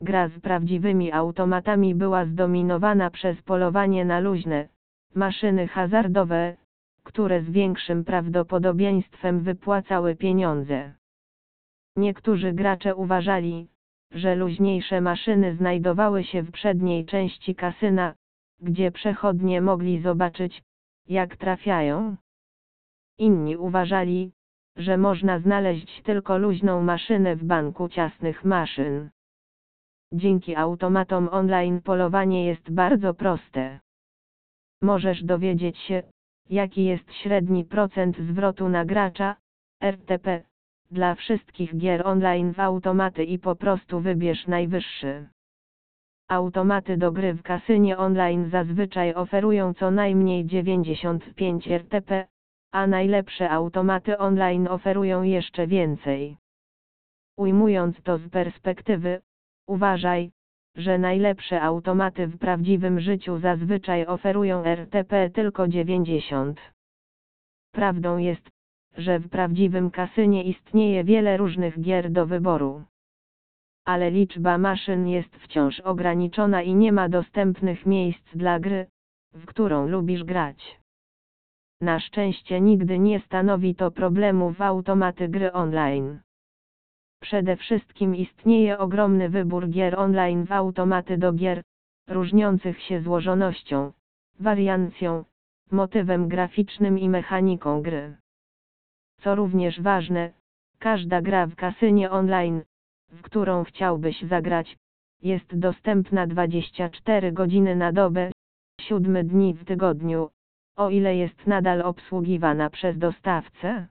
gra z prawdziwymi automatami była zdominowana przez polowanie na luźne, maszyny hazardowe, które z większym prawdopodobieństwem wypłacały pieniądze. Niektórzy gracze uważali, że luźniejsze maszyny znajdowały się w przedniej części kasyna, gdzie przechodnie mogli zobaczyć, jak trafiają. Inni uważali, że można znaleźć tylko luźną maszynę w banku ciasnych maszyn. Dzięki automatom online polowanie jest bardzo proste. Możesz dowiedzieć się, jaki jest średni procent zwrotu na gracza, RTP, dla wszystkich gier online w automaty i po prostu wybierz najwyższy. Automaty do gry w kasynie online zazwyczaj oferują co najmniej 95 RTP, a najlepsze automaty online oferują jeszcze więcej. Ujmując to z perspektywy, uważaj, że najlepsze automaty w prawdziwym życiu zazwyczaj oferują RTP tylko 90. Prawdą jest, że w prawdziwym kasynie istnieje wiele różnych gier do wyboru. Ale liczba maszyn jest wciąż ograniczona i nie ma dostępnych miejsc dla gry, w którą lubisz grać. Na szczęście nigdy nie stanowi to problemu w automaty gry online. Przede wszystkim istnieje ogromny wybór gier online w automaty do gier, różniących się złożonością, wariancją, motywem graficznym i mechaniką gry. Co również ważne, każda gra w kasynie online, w którą chciałbyś zagrać, jest dostępna 24 godziny na dobę, 7 dni w tygodniu, o ile jest nadal obsługiwana przez dostawcę.